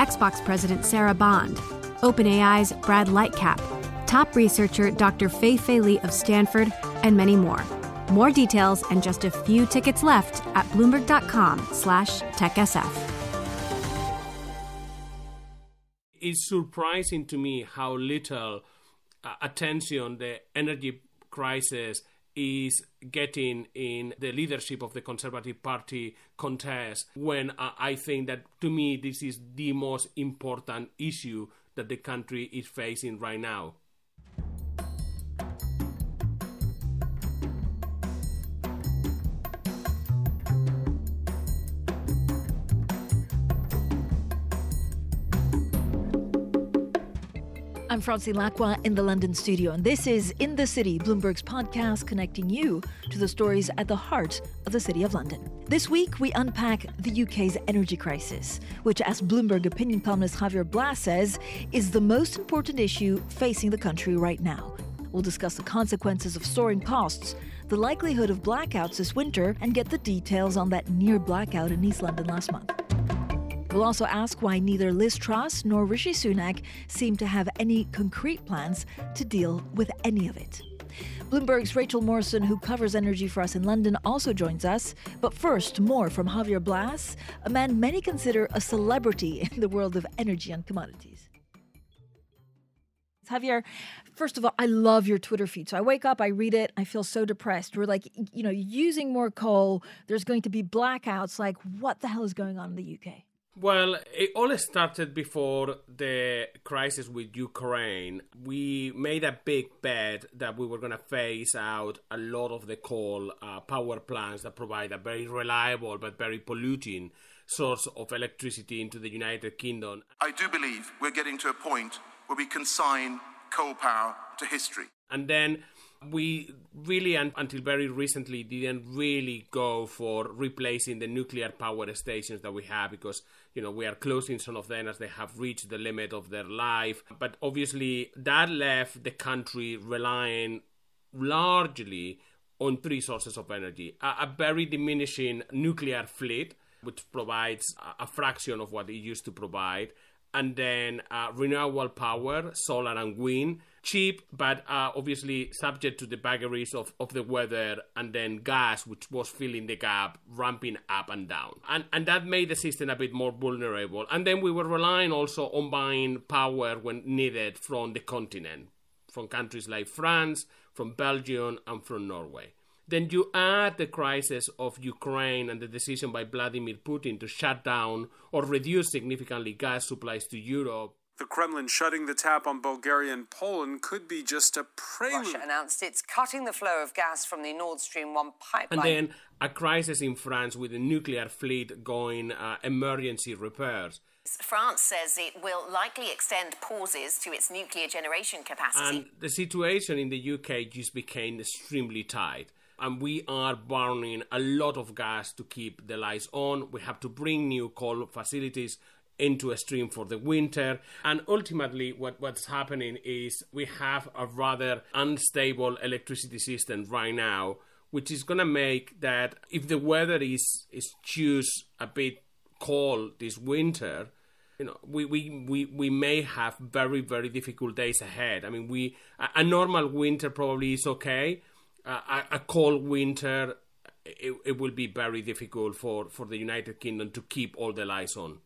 Xbox President Sarah Bond, OpenAI's Brad Lightcap, top researcher Dr. Fei Fei Li of Stanford, and many more. More details and just a few tickets left at bloomberg.com slash techsf. It's surprising to me how little uh, attention the energy crisis is getting in the leadership of the Conservative Party contest when uh, I think that to me this is the most important issue that the country is facing right now. I'm Francine Lacqua in the London studio, and this is In the City, Bloomberg's podcast connecting you to the stories at the heart of the City of London. This week, we unpack the UK's energy crisis, which, as Bloomberg opinion columnist Javier Blas says, is the most important issue facing the country right now. We'll discuss the consequences of soaring costs, the likelihood of blackouts this winter, and get the details on that near blackout in East London last month. We'll also ask why neither Liz Truss nor Rishi Sunak seem to have any concrete plans to deal with any of it. Bloomberg's Rachel Morison, who covers energy for us in London, also joins us. But first, more from Javier Blas, a man many consider a celebrity in the world of energy and commodities. Javier, first of all, I love your Twitter feed. So I wake up, I read it, I feel so depressed. We're like, you know, using more coal, there's going to be blackouts. Like, what the hell is going on in the UK? Well, it all started before the crisis with Ukraine. We made a big bet that we were going to phase out a lot of the coal uh, power plants that provide a very reliable but very polluting source of electricity into the United Kingdom. I do believe we're getting to a point where we consign coal power to history. And then we really, until very recently, didn't really go for replacing the nuclear power stations that we have because, you know, we are closing some of them as they have reached the limit of their life. But obviously, that left the country relying largely on three sources of energy a, a very diminishing nuclear fleet, which provides a, a fraction of what it used to provide and then uh, renewable power, solar and wind, cheap, but uh, obviously subject to the vagaries of, of the weather, and then gas, which was filling the gap, ramping up and down. And, and that made the system a bit more vulnerable. And then we were relying also on buying power when needed from the continent, from countries like France, from Belgium, and from Norway. Then you add the crisis of Ukraine and the decision by Vladimir Putin to shut down or reduce significantly gas supplies to Europe. The Kremlin shutting the tap on Bulgaria and Poland could be just a prelude. Russia announced it's cutting the flow of gas from the Nord Stream 1 pipeline. And then a crisis in France with the nuclear fleet going uh, emergency repairs. France says it will likely extend pauses to its nuclear generation capacity. And the situation in the UK just became extremely tight and we are burning a lot of gas to keep the lights on. We have to bring new coal facilities into a stream for the winter. And ultimately, what, what's happening is we have a rather unstable electricity system right now, which is going to make that if the weather is, is choose a bit cold this winter, you know, we, we, we, we may have very, very difficult days ahead. I mean, we a, a normal winter probably is okay, a, a cold winter, it, it will be very difficult for, for the United Kingdom to keep all the lights on.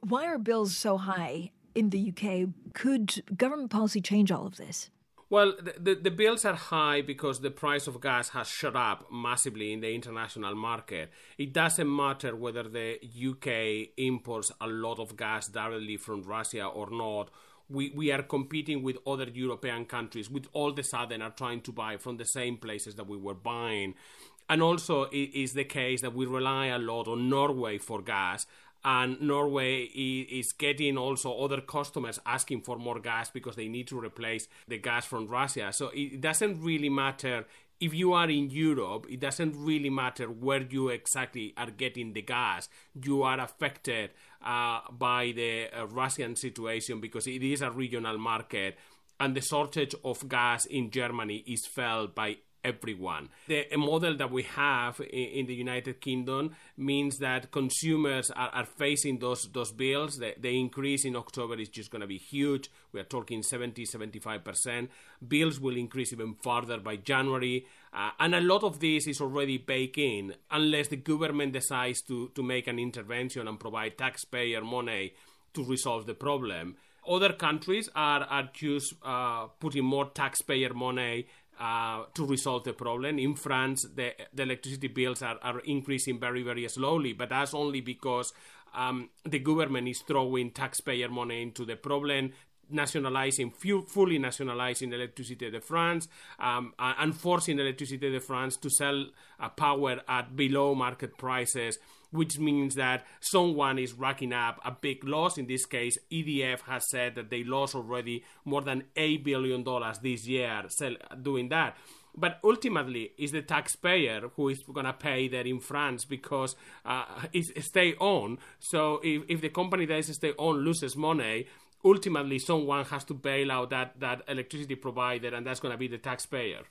Why are bills so high in the UK? Could government policy change all of this? Well, the, the, the, bills are high because the price of gas has shot up massively in the international market. It doesn't matter whether the UK imports a lot of gas directly from Russia or not, we, we are competing with other European countries, which all a sudden are trying to buy from the same places that we were buying. And also, it is the case that we rely a lot on Norway for gas, and Norway is getting also other customers asking for more gas because they need to replace the gas from Russia. So it doesn't really matter if you are in Europe, it doesn't really matter where you exactly are getting the gas. You are affected uh, by the uh, Russian situation because it is a regional market, and the shortage of gas in Germany is felt by everyone. The model that we have in, the United Kingdom means that consumers are, are facing those those bills. The, the increase in October is just going to be huge. We are talking 70, 75%. Bills will increase even further by January. Uh, and a lot of this is already baked in unless the government decides to, to make an intervention and provide taxpayer money to resolve the problem other countries are, are just uh, putting more taxpayer money uh, to resolve the problem. In France, the, the electricity bills are, are increasing very, very slowly, but that's only because um, the government is throwing taxpayer money into the problem nationalizing, fully nationalizing Electricité de France, um, and forcing Electricité de France to sell uh, power at below market prices which means that someone is racking up a big loss. In this case, EDF has said that they lost already more than $8 billion this year doing that. But ultimately, it's the taxpayer who is going to pay there in France because uh, it's stay on. So if, if the company that is stay on loses money, ultimately someone has to bail out that, that electricity provider, and that's going to be the taxpayer.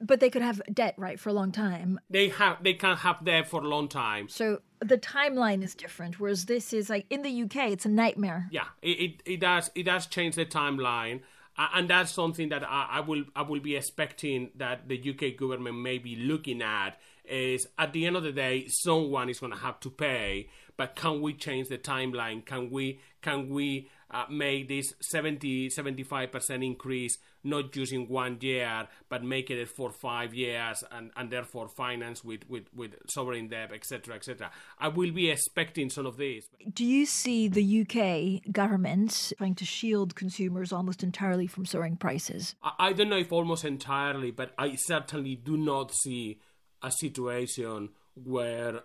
But they could have debt, right, for a long time. They have they can have debt for a long time. So the timeline is different. Whereas this is like in the UK, it's a nightmare. Yeah, it it, it does it does change the timeline. And that's something that I, I, will I will be expecting that the UK government may be looking at is at the end of the day someone is going to have to pay but can we change the timeline can we can we uh, make this 70 75% increase not using one year but make it for five years and, and therefore finance with, with, with sovereign debt etc etc i will be expecting some of this do you see the uk government trying to shield consumers almost entirely from soaring prices? I, I don't know if almost entirely but i certainly do not see a situation where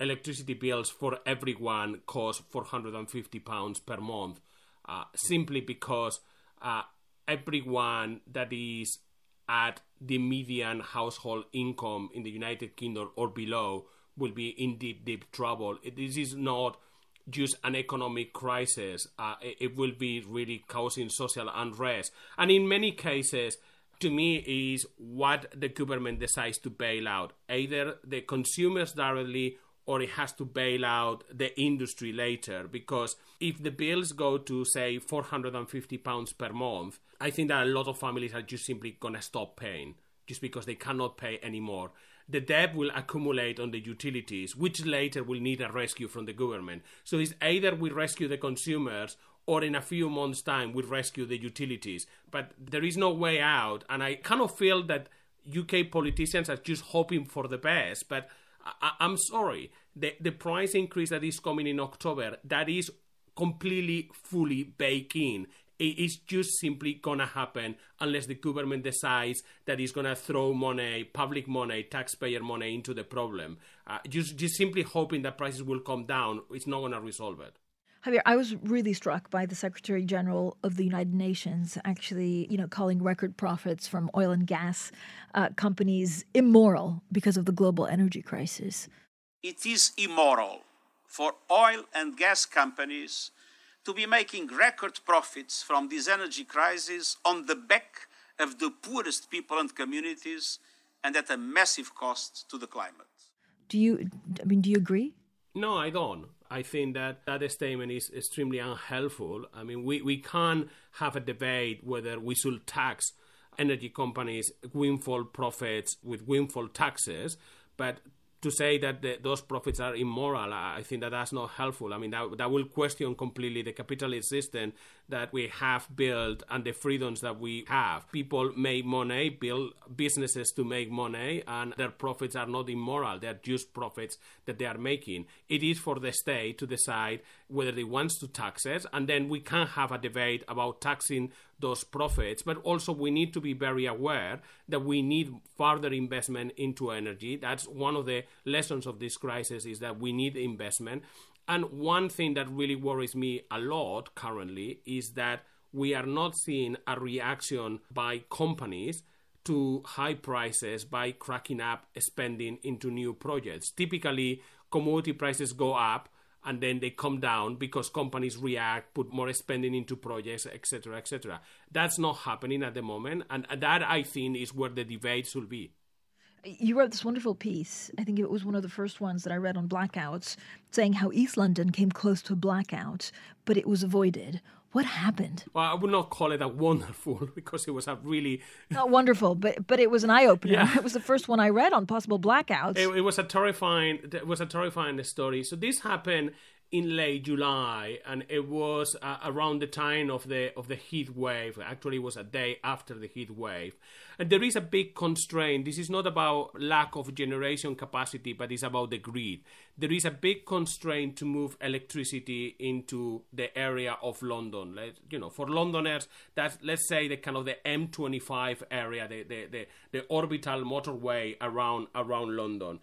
electricity bills for everyone cost 450 pounds per month uh, simply because uh, everyone that is at the median household income in the United Kingdom or below will be in deep, deep trouble. This is not just an economic crisis, uh, it, it will be really causing social unrest. And in many cases, to me, is what the government decides to bail out either the consumers directly or it has to bail out the industry later. Because if the bills go to say 450 pounds per month i think that a lot of families are just simply going to stop paying just because they cannot pay anymore. The debt will accumulate on the utilities which later will need a rescue from the government. So it's either we rescue the consumers or in a few months time we rescue the utilities. But there is no way out and i kind of feel that uk politicians are just hoping for the best but I, am sorry, the, the price increase that is coming in October, that is completely fully baked in. It is just simply gonna happen unless the government decides that it's gonna throw money, public money, taxpayer money into the problem. Uh, just, just simply hoping that prices will come down, it's not gonna resolve it. Javier, I was really struck by the Secretary General of the United Nations actually, you know, calling record profits from oil and gas uh, companies immoral because of the global energy crisis. It is immoral for oil and gas companies to be making record profits from this energy crisis on the back of the poorest people and communities and at a massive cost to the climate. Do you I mean do you agree? No, I don't. I think that that statement is extremely unhelpful. I mean, we, we can't have a debate whether we should tax energy companies' windfall profits with windfall taxes, but to say that the, those profits are immoral, I think that that's not helpful. I mean, that, that will question completely the capitalist system that we have built and the freedoms that we have. People make money, build businesses to make money, and their profits are not immoral. They're just profits that they are making. It is for the state to decide whether they want to tax it, and then we can have a debate about taxing those profits. But also, we need to be very aware that we need further investment into energy. That's one of the lessons of this crisis is that we need investment And one thing that really worries me a lot currently is that we are not seeing a reaction by companies to high prices by cracking up spending into new projects. Typically, commodity prices go up and then they come down because companies react, put more spending into projects, etc., etc. That's not happening at the moment, and that I think is where the debate should be. You wrote this wonderful piece. I think it was one of the first ones that I read on blackouts, saying how East London came close to a blackout, but it was avoided. What happened? Well, I would not call it a wonderful because it was a really not wonderful, but but it was an eye opener. Yeah. It was the first one I read on possible blackouts. It, it was a terrifying. It was a terrifying story. So this happened in late July, and it was uh, around the time of the of the heat wave. Actually, it was a day after the heat wave, and there is a big constraint. This is not about lack of generation capacity, but it's about the grid. There is a big constraint to move electricity into the area of London. Let, you know, for Londoners, that's let's say the kind of the M25 area, the the the, the orbital motorway around around London,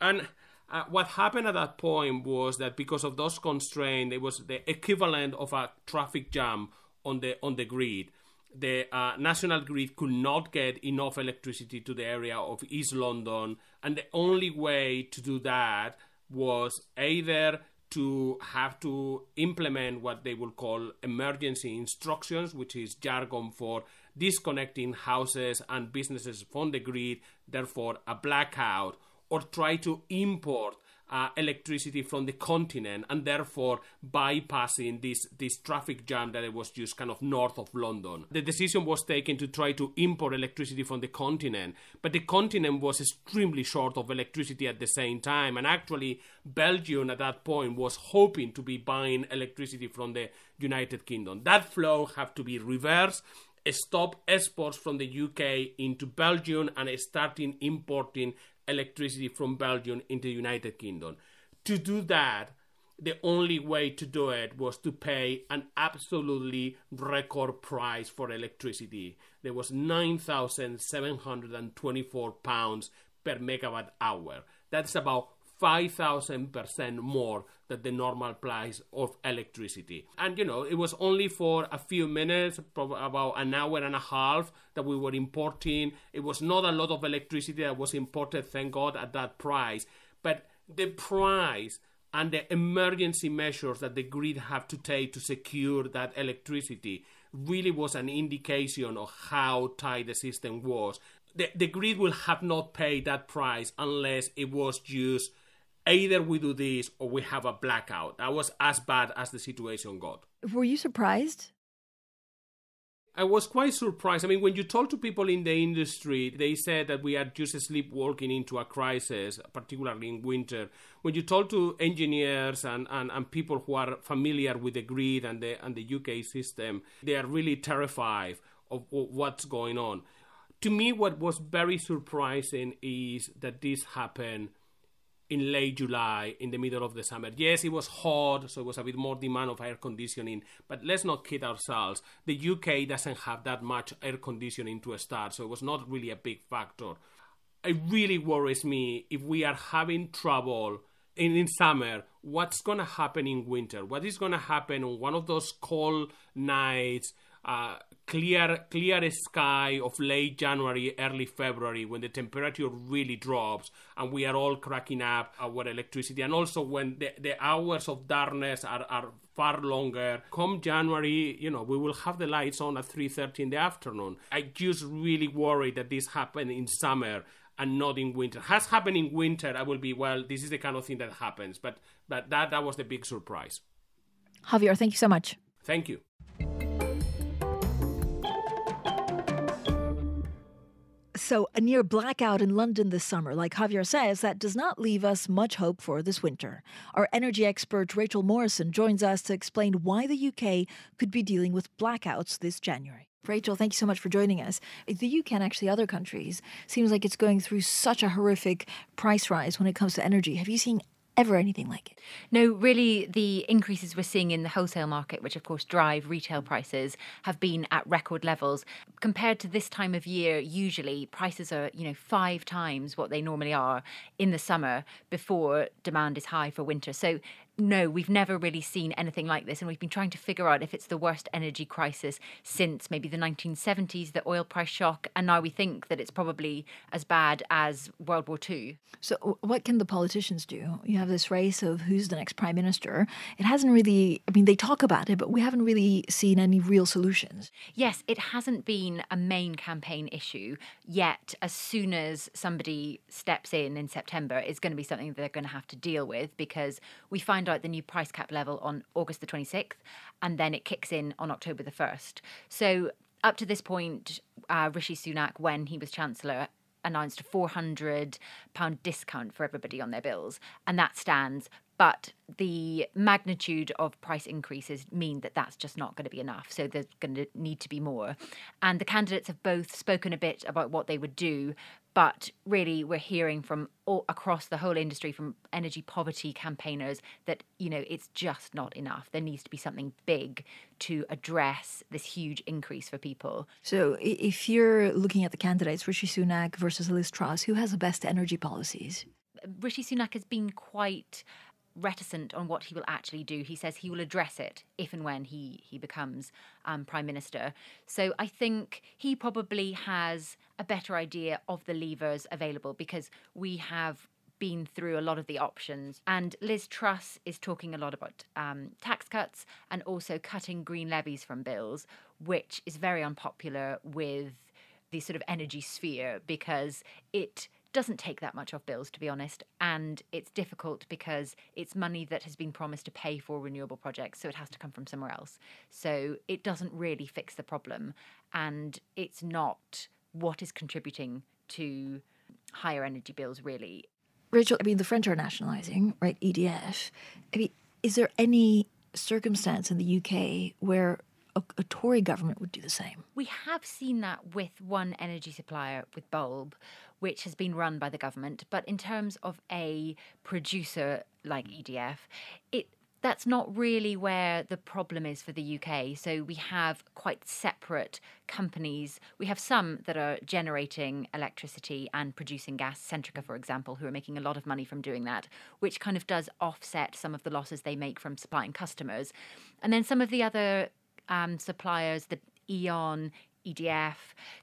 and uh, what happened at that point was that because of those constraints, it was the equivalent of a traffic jam on the on the grid. The uh, national grid could not get enough electricity to the area of East London, and the only way to do that was either to have to implement what they will call emergency instructions, which is jargon for disconnecting houses and businesses from the grid, therefore a blackout or try to import uh, electricity from the continent and therefore bypassing this, this traffic jam that it was just kind of north of London. The decision was taken to try to import electricity from the continent, but the continent was extremely short of electricity at the same time. And actually, Belgium at that point was hoping to be buying electricity from the United Kingdom. That flow had to be reversed stop exports from the UK into Belgium and starting importing electricity from Belgium into the United Kingdom. To do that, the only way to do it was to pay an absolutely record price for electricity. There was 9,724 pounds per megawatt hour. That's about 5,000% more than the normal price of electricity. And you know, it was only for a few minutes, about an hour and a half, that we were importing. It was not a lot of electricity that was imported, thank God, at that price. But the price and the emergency measures that the grid have to take to secure that electricity really was an indication of how tight the system was. The, the grid will have not paid that price unless it was used either we do this or we have a blackout. That was as bad as the situation got. Were you surprised? I was quite surprised. I mean, when you talk to people in the industry, they said that we are just sleepwalking into a crisis, particularly in winter. When you talk to engineers and, and, and people who are familiar with the grid and the, and the UK system, they are really terrified of, of what's going on. To me, what was very surprising is that this happened in late July, in the middle of the summer. Yes, it was hot, so it was a bit more demand of air conditioning, but let's not kid ourselves. The UK doesn't have that much air conditioning to start, so it was not really a big factor. It really worries me if we are having trouble in, in summer, what's going to happen in winter? What is going to happen on one of those cold nights uh, clear clear sky of late January, early February, when the temperature really drops and we are all cracking up our electricity, and also when the, the hours of darkness are, are far longer. Come January, you know, we will have the lights on at 3.30 in the afternoon. I just really worry that this happen in summer and not in winter. Has happened in winter, I will be, well, this is the kind of thing that happens. But, but that, that was the big surprise. Javier, thank you so much. Thank you. So, a near blackout in London this summer, like Javier says, that does not leave us much hope for this winter. Our energy expert Rachel Morison joins us to explain why the UK could be dealing with blackouts this January. Rachel, thank you so much for joining us. The UK and actually other countries seems like it's going through such a horrific price rise when it comes to energy. Have you seen ever anything like it. No, really, the increases we're seeing in the wholesale market, which of course drive retail mm. prices, have been at record levels. Compared to this time of year, usually prices are, you know, five times what they normally are in the summer before demand is high for winter. So no, we've never really seen anything like this. And we've been trying to figure out if it's the worst energy crisis since maybe the 1970s, the oil price shock. And now we think that it's probably as bad as World War II. So, what can the politicians do? You have this race of who's the next prime minister. It hasn't really, I mean, they talk about it, but we haven't really seen any real solutions. Yes, it hasn't been a main campaign issue yet. As soon as somebody steps in in September, it's going to be something they're going to have to deal with because we find out the new price cap level on August the 26th, and then it kicks in on October the 1st. So, up to this point, uh, Rishi Sunak, when he was Chancellor, announced a £400 discount for everybody on their bills, and that stands. But the magnitude of price increases mean that that's just not going to be enough. So there's going to need to be more. And the candidates have both spoken a bit about what they would do, but really we're hearing from all across the whole industry from energy poverty campaigners that you know it's just not enough. There needs to be something big to address this huge increase for people. So if you're looking at the candidates rishi sunak versus liz truss who has the best energy policies? Rishi sunak has been quite reticent on what he will actually do. He says he will address it if and when he he becomes um, prime minister. So I think he probably has a better idea of the levers available because we have been through a lot of the options. And Liz Truss is talking a lot about um, tax cuts and also cutting green levies from bills, which is very unpopular with the sort of energy sphere because it doesn't take that much off bills, to be honest. And it's difficult because it's money that has been promised to pay for renewable projects, so it has to come from somewhere else. So it doesn't really fix the problem. And it's not what is contributing to higher energy bills, really. Rachel, I mean, the French are nationalising, right? EDF. I mean, is there any circumstance in the UK where a, a, Tory government would do the same. We have seen that with one energy supplier, with Bulb, which has been run by the government. But in terms of a producer like EDF, it that's not really where the problem is for the UK. So we have quite separate companies. We have some that are generating electricity and producing gas, Centrica, for example, who are making a lot of money from doing that, which kind of does offset some of the losses they make from supplying customers. And then some of the other um, suppliers, the E.ON, EDF,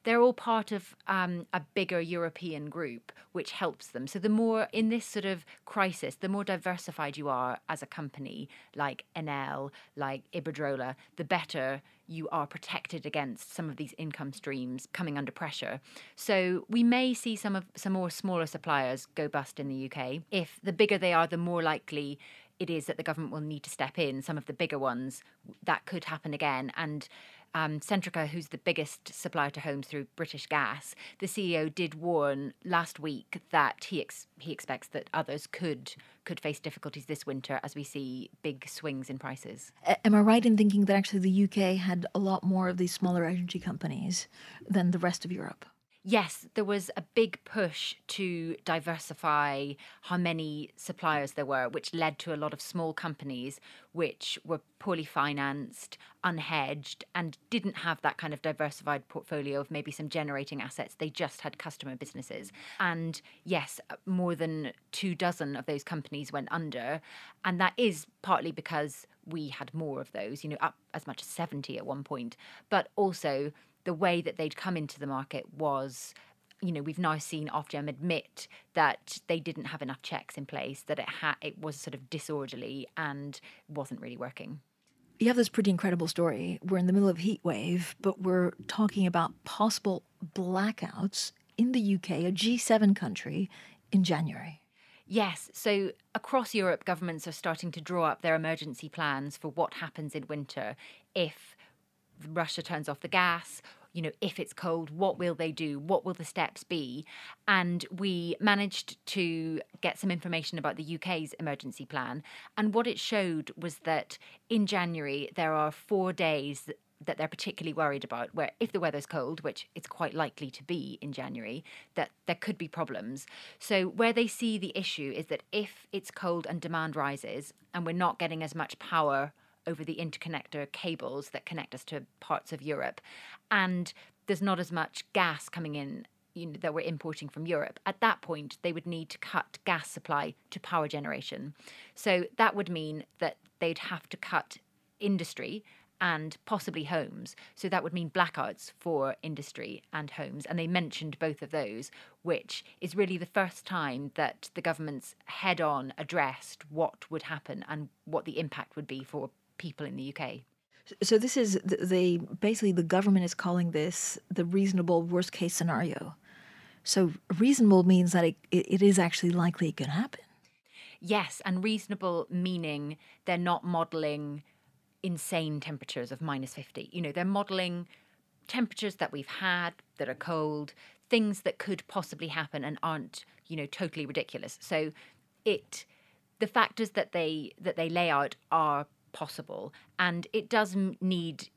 they're all part of um, a bigger European group, which helps them. So, the more in this sort of crisis, the more diversified you are as a company, like Enel, like Iberdrola, the better you are protected against some of these income streams coming under pressure. So, we may see some of some more smaller suppliers go bust in the UK. If the bigger they are, the more likely it is that the government will need to step in. Some of the bigger ones that could happen again, and um, Centrica, who's the biggest supplier to homes through British Gas, the CEO did warn last week that he ex- he expects that others could could face difficulties this winter as we see big swings in prices. Am I right in thinking that actually the UK had a lot more of these smaller energy companies than the rest of Europe? Yes, there was a big push to diversify how many suppliers there were, which led to a lot of small companies which were poorly financed, unhedged, and didn't have that kind of diversified portfolio of maybe some generating assets. They just had customer businesses. And yes, more than two dozen of those companies went under. And that is partly because we had more of those, you know, up as much as 70 at one point, but also the way that they'd come into the market was you know we've now seen Ofgem admit that they didn't have enough checks in place that it had it was sort of disorderly and wasn't really working. You have this pretty incredible story. We're in the middle of a heat wave but we're talking about possible blackouts in the UK a G7 country in January. Yes, so across Europe, governments are starting to draw up their emergency plans for what happens in winter if Russia turns off the gas you know, if it's cold, what will they do? What will the steps be? And we managed to get some information about the UK's emergency plan. And what it showed was that in January, there are four days that they're particularly worried about where if the weather's cold which it's quite likely to be in January that there could be problems so where they see the issue is that if it's cold and demand rises and we're not getting as much power over the interconnector cables that connect us to parts of Europe. And there's not as much gas coming in you know, that we're importing from Europe. At that point, they would need to cut gas supply to power generation. So that would mean that they'd have to cut industry and possibly homes. So that would mean blackouts for industry and homes. And they mentioned both of those, which is really the first time that the government's head on addressed what would happen and what the impact would be for people in the UK. So this is the, the basically the government is calling this the reasonable worst case scenario. So reasonable means that it, it is actually likely it can happen. Yes, and reasonable meaning they're not modelling insane temperatures of minus 50. You know, they're modelling temperatures that we've had that are cold, things that could possibly happen and aren't, you know, totally ridiculous. So it the factors that they that they lay out are possible and it does need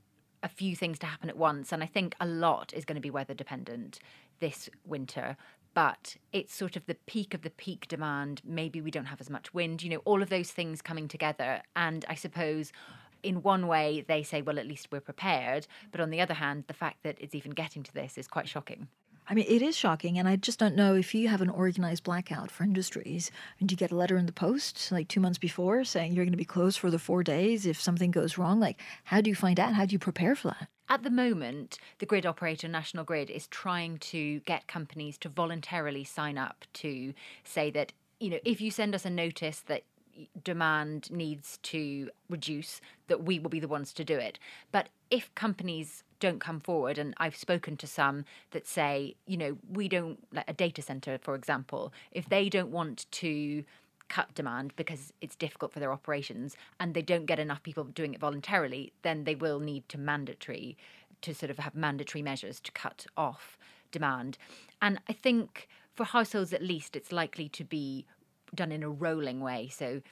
a few things to happen at once and I think a lot is going to be weather dependent this winter but it's sort of the peak of the peak demand maybe we don't have as much wind you know all of those things coming together and I suppose in one way, they say, well, at least we're prepared. But on the other hand, the fact that it's even getting to this is quite shocking. I mean, it is shocking, and I just don't know if you have an organized blackout for industries. And you get a letter in the post like two months before saying you're going to be closed for the four days if something goes wrong. Like, how do you find out? How do you prepare for that? At the moment, the grid operator, National Grid, is trying to get companies to voluntarily sign up to say that, you know, if you send us a notice that demand needs to reduce, that we will be the ones to do it. But if companies don't come forward, and I've spoken to some that say, you know, we don't, like a data center, for example, if they don't want to cut demand because it's difficult for their operations and they don't get enough people doing it voluntarily, then they will need to mandatory to sort of have mandatory measures to cut off demand. And I think for households at least, it's likely to be done in a rolling way. So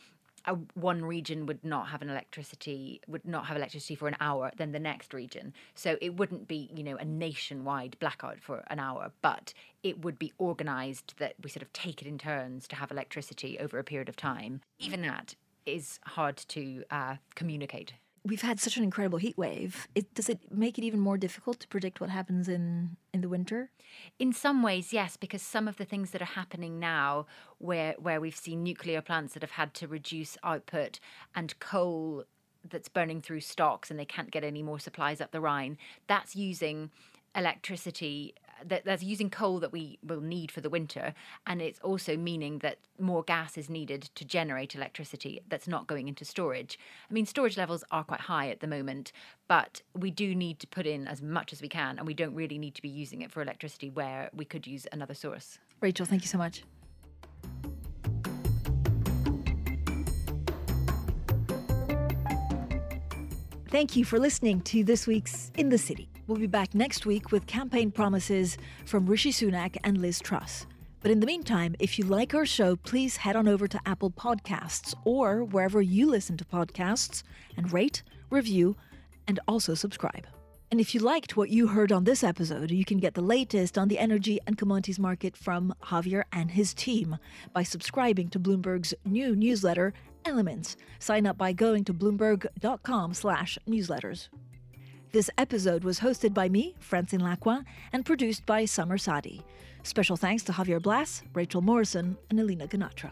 a, one region would not have an electricity would not have electricity for an hour then the next region. So it wouldn't be you know a nationwide blackout for an hour but it would be organized that we sort of take it in turns to have electricity over a period of time. Even that is hard to uh, communicate we've had such an incredible heat wave. It, does it make it even more difficult to predict what happens in, in the winter? In some ways, yes, because some of the things that are happening now, where where we've seen nuclear plants that have had to reduce output and coal that's burning through stocks and they can't get any more supplies up the Rhine, that's using electricity that that's using coal that we will need for the winter and it's also meaning that more gas is needed to generate electricity that's not going into storage. I mean storage levels are quite high at the moment but we do need to put in as much as we can and we don't really need to be using it for electricity where we could use another source. Rachel thank you so much Thank you for listening to this week's In the City. We'll be back next week with campaign promises from Rishi Sunak and Liz Truss. But in the meantime, if you like our show, please head on over to Apple Podcasts or wherever you listen to podcasts and rate, review, and also subscribe. And if you liked what you heard on this episode, you can get the latest on the energy and commodities market from Javier and his team by subscribing to Bloomberg's new newsletter, Elements. Sign up by going to bloomberg.com/newsletters. This episode was hosted by me, Francine Lacqua, and produced by Summer Sadi. Special thanks to Javier Blas, Rachel Morison, and Alina Ganatra.